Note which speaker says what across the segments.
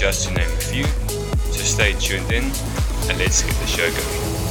Speaker 1: just to name a few. So stay tuned in and let's get the show going.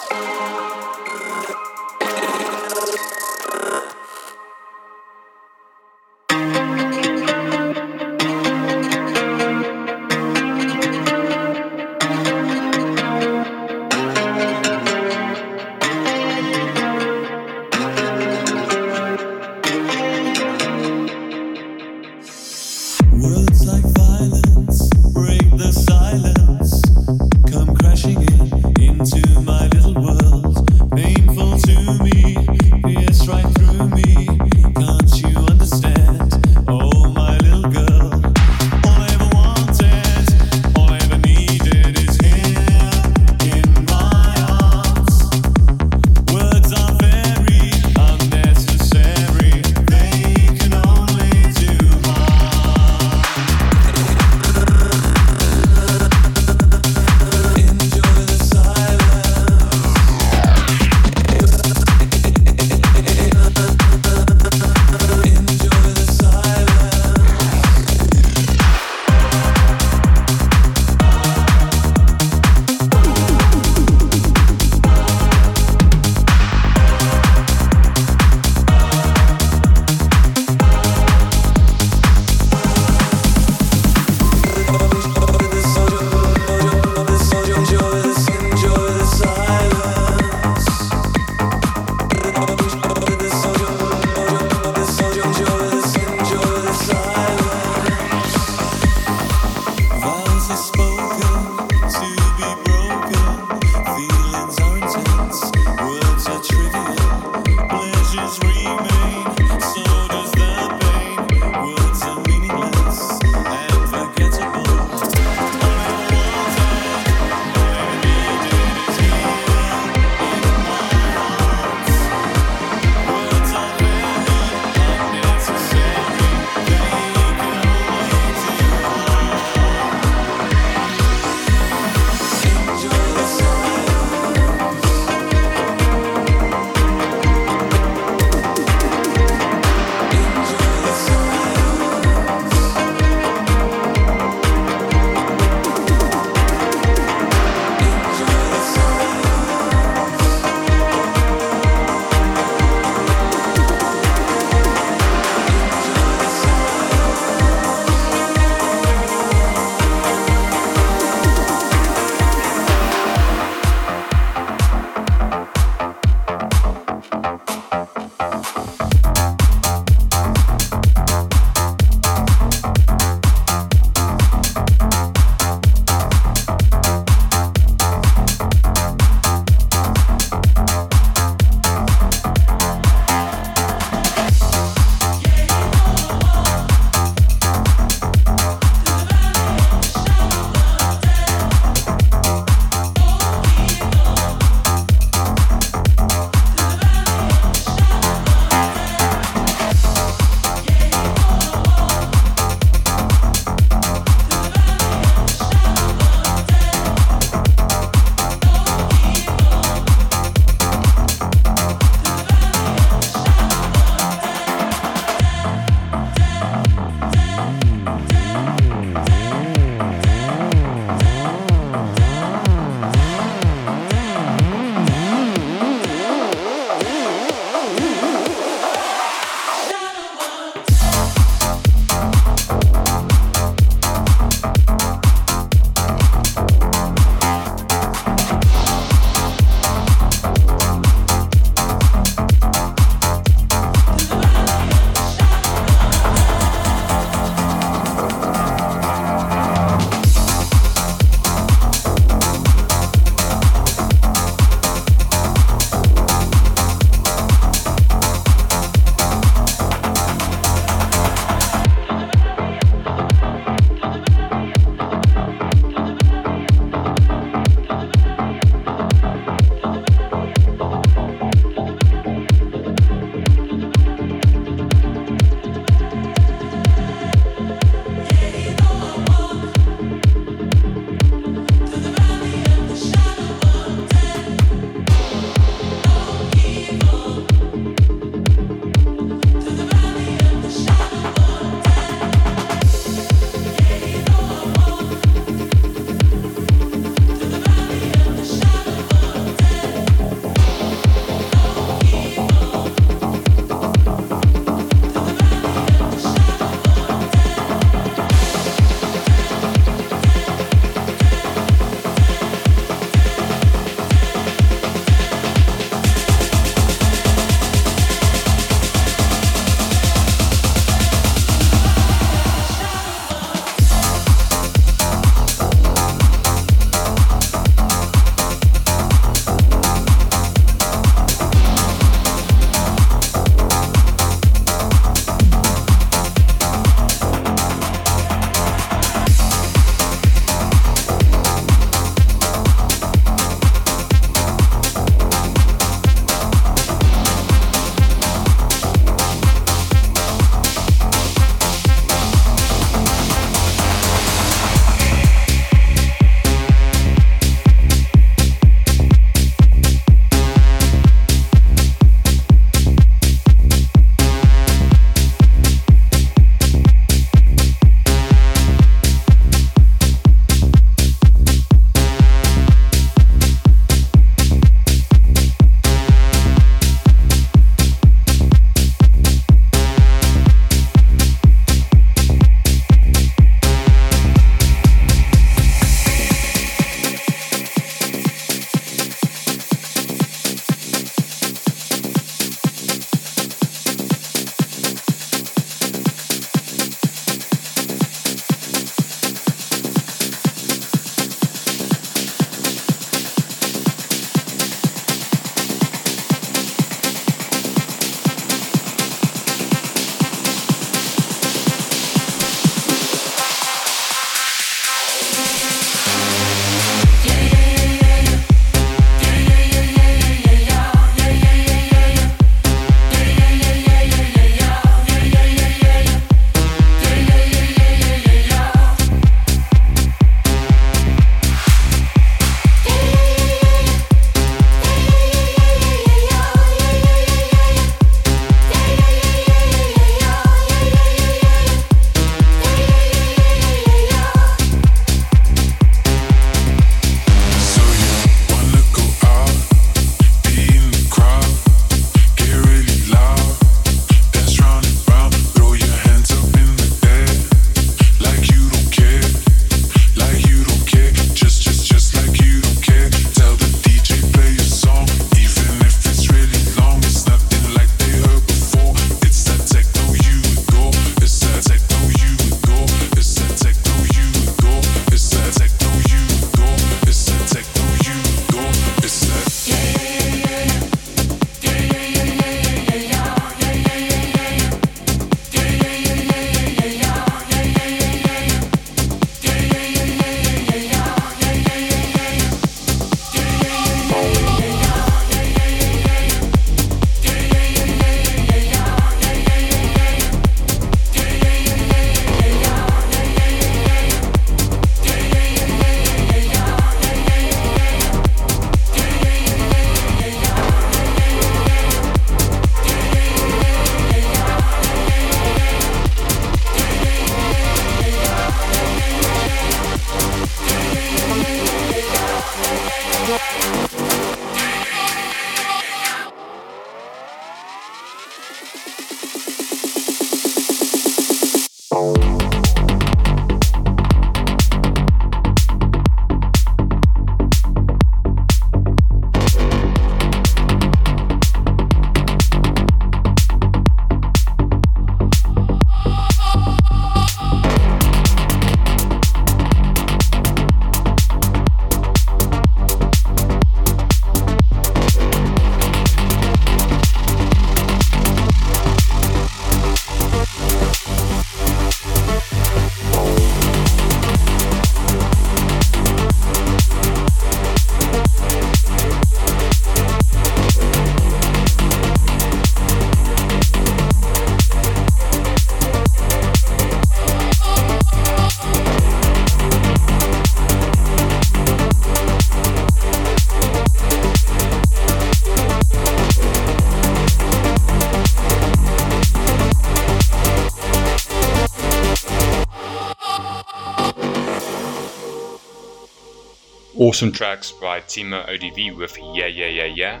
Speaker 2: Awesome tracks by Timo ODV with Yeah Yeah Yeah Yeah,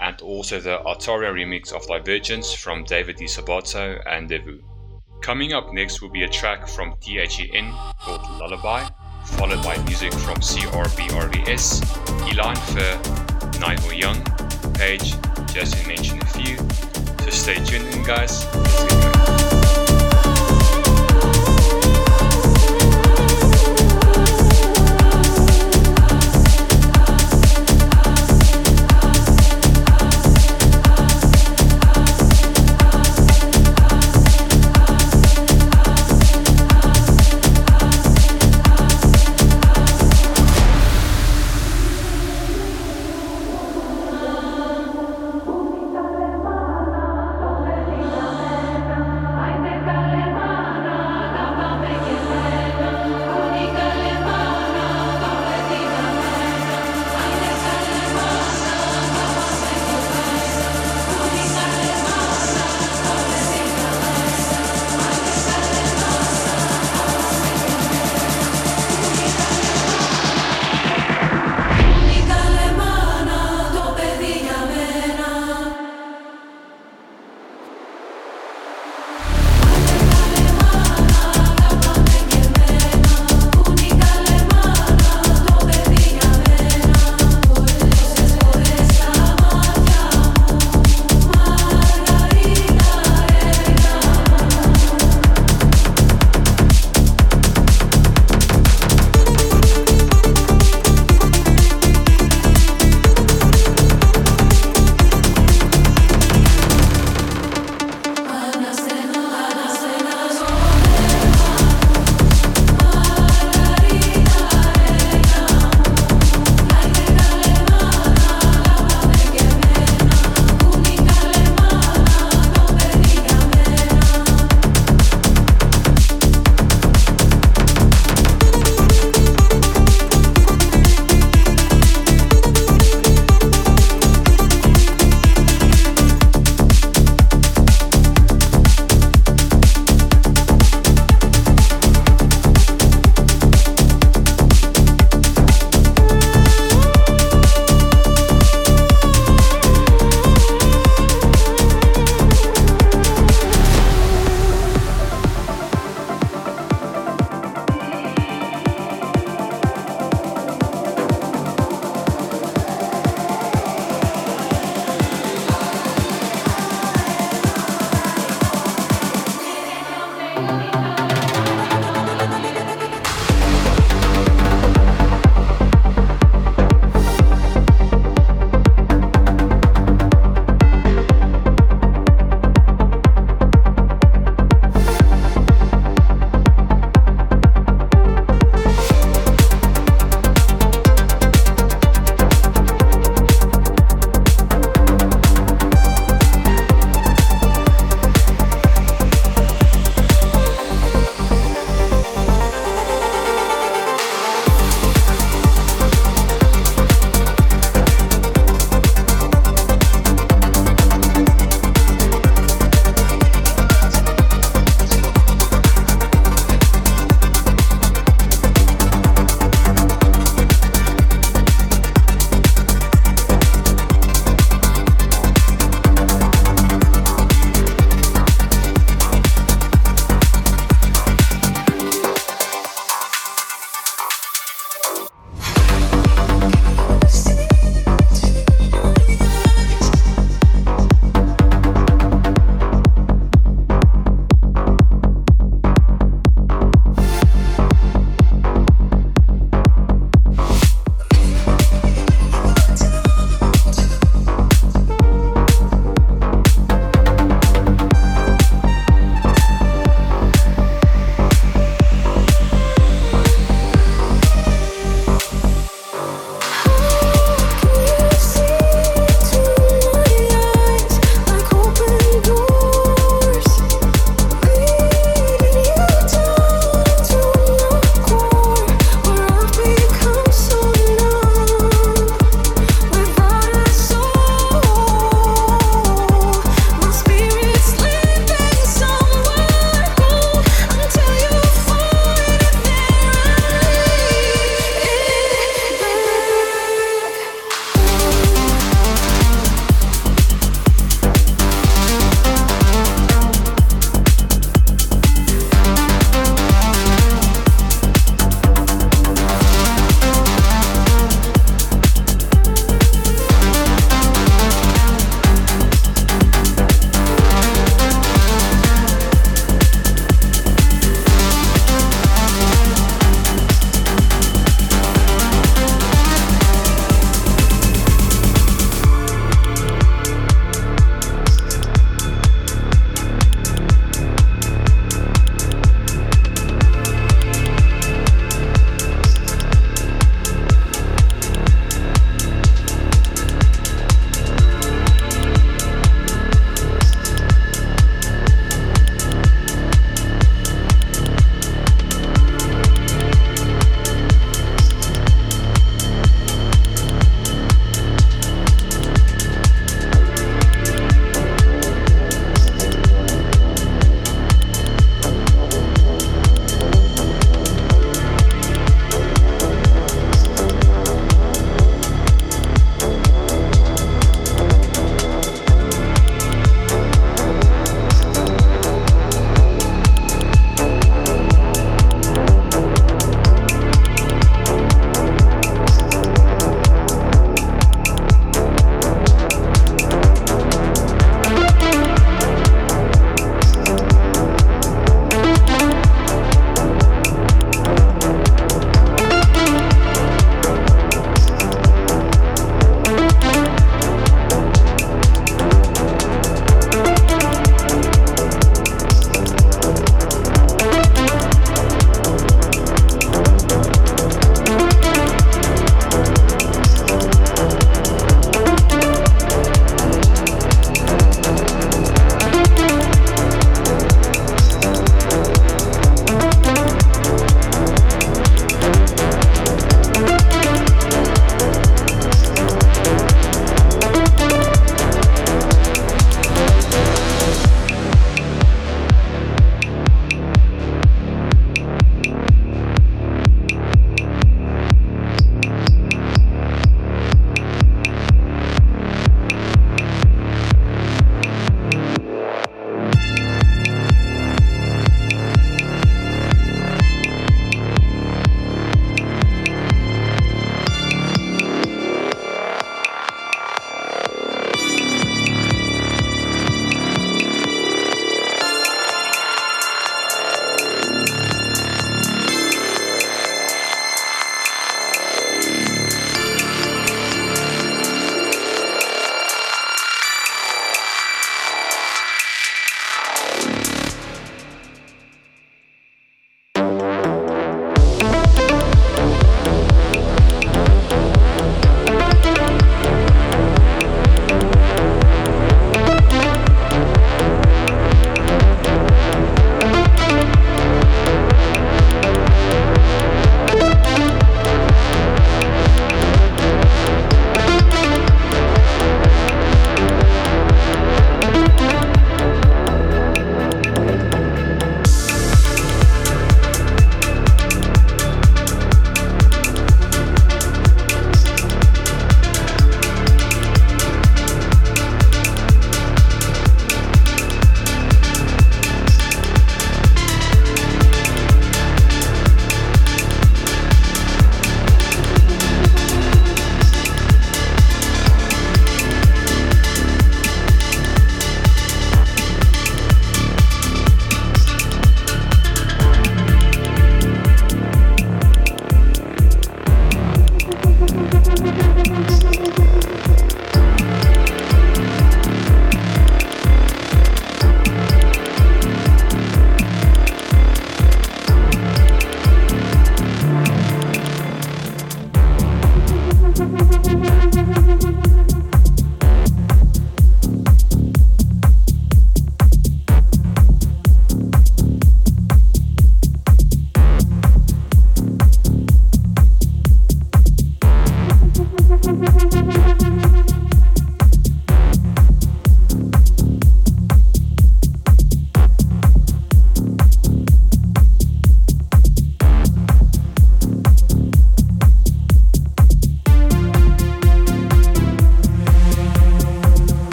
Speaker 2: and also the Artaria remix of Divergence from David Di Sabato and Devu. Coming up next will be a track from THEN called Lullaby, followed by music from CRBRDS, Eline Fur, Nigel Young, Page, just to mention a few. So stay tuned in guys.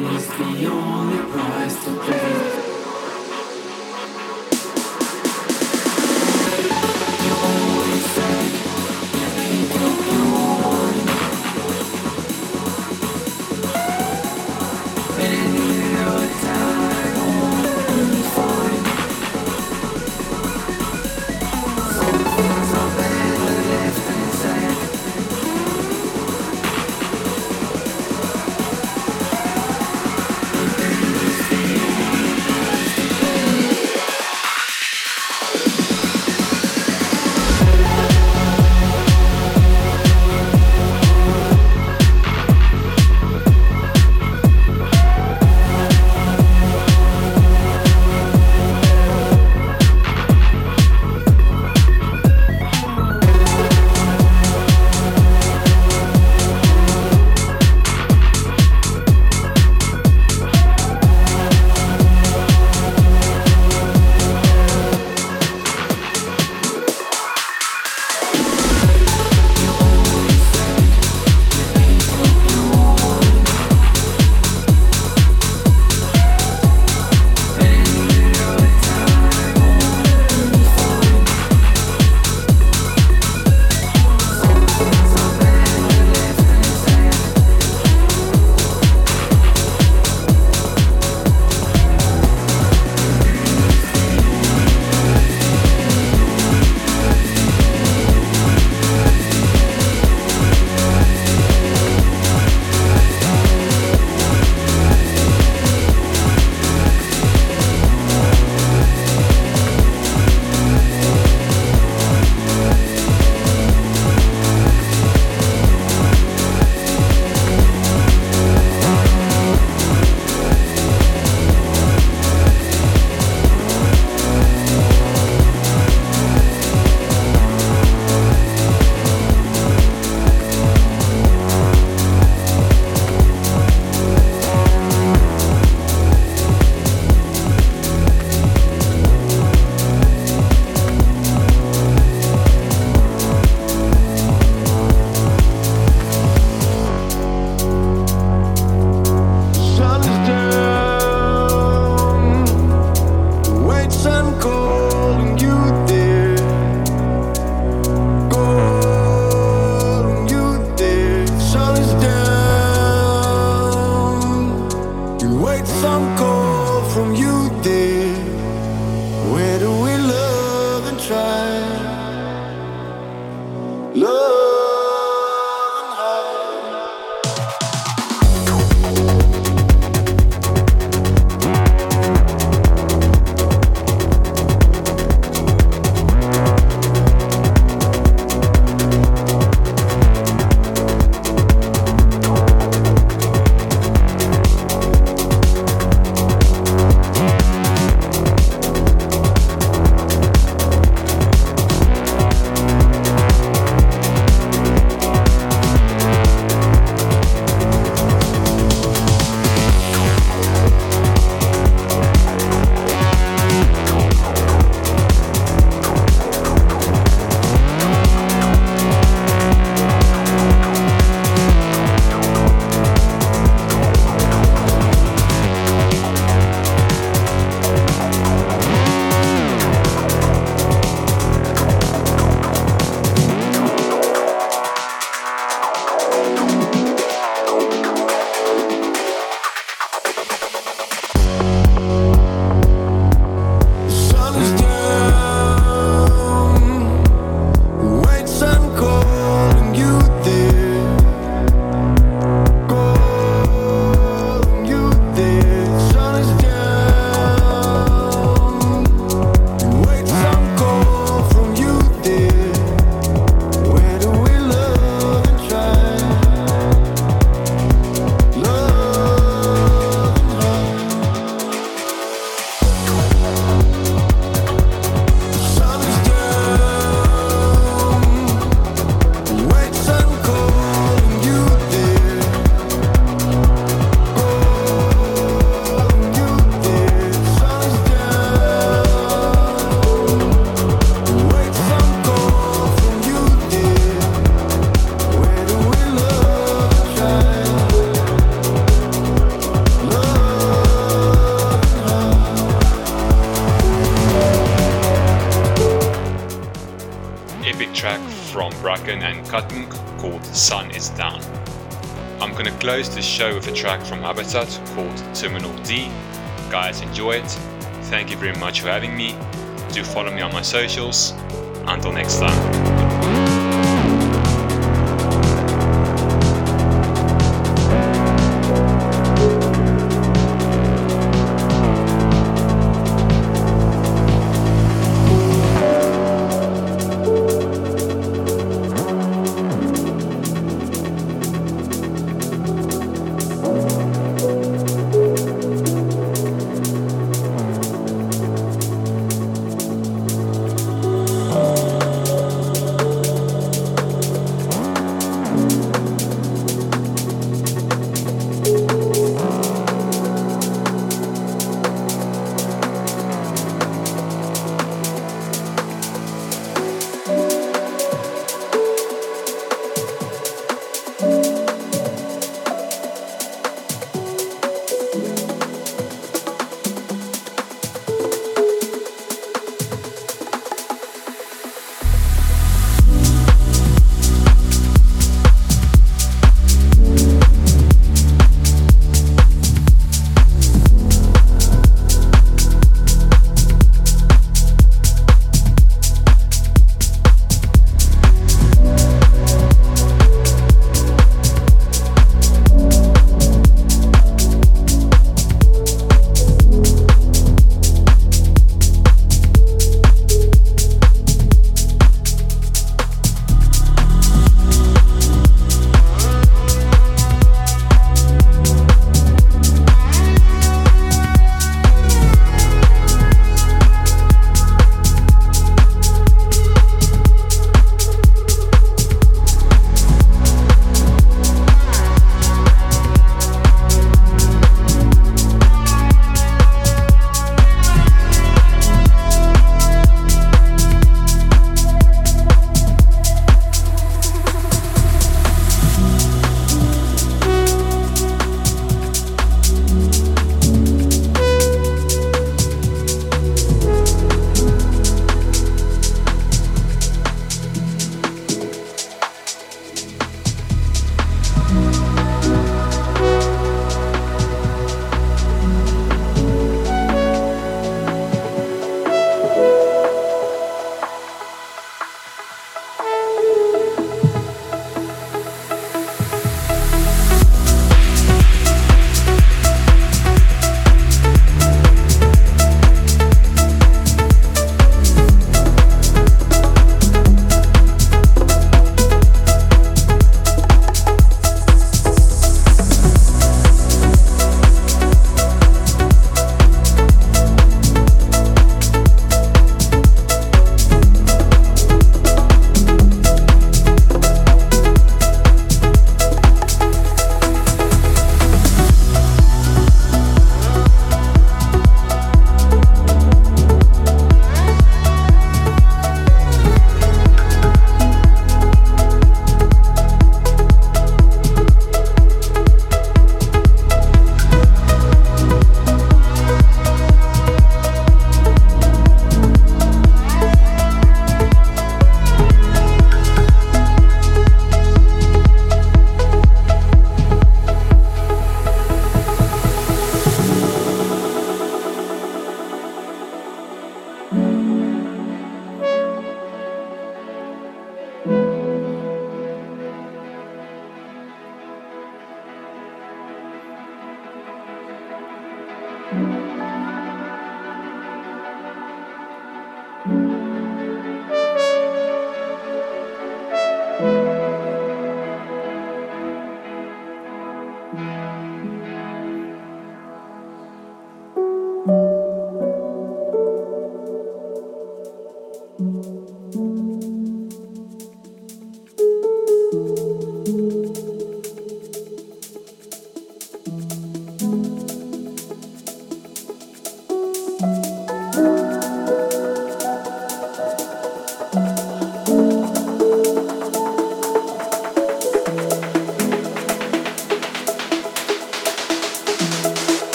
Speaker 2: Is the only price to pay. Show with a track from Habitat called Terminal D. Guys, enjoy it. Thank you very much for having me. Do follow me on my socials. Until next time.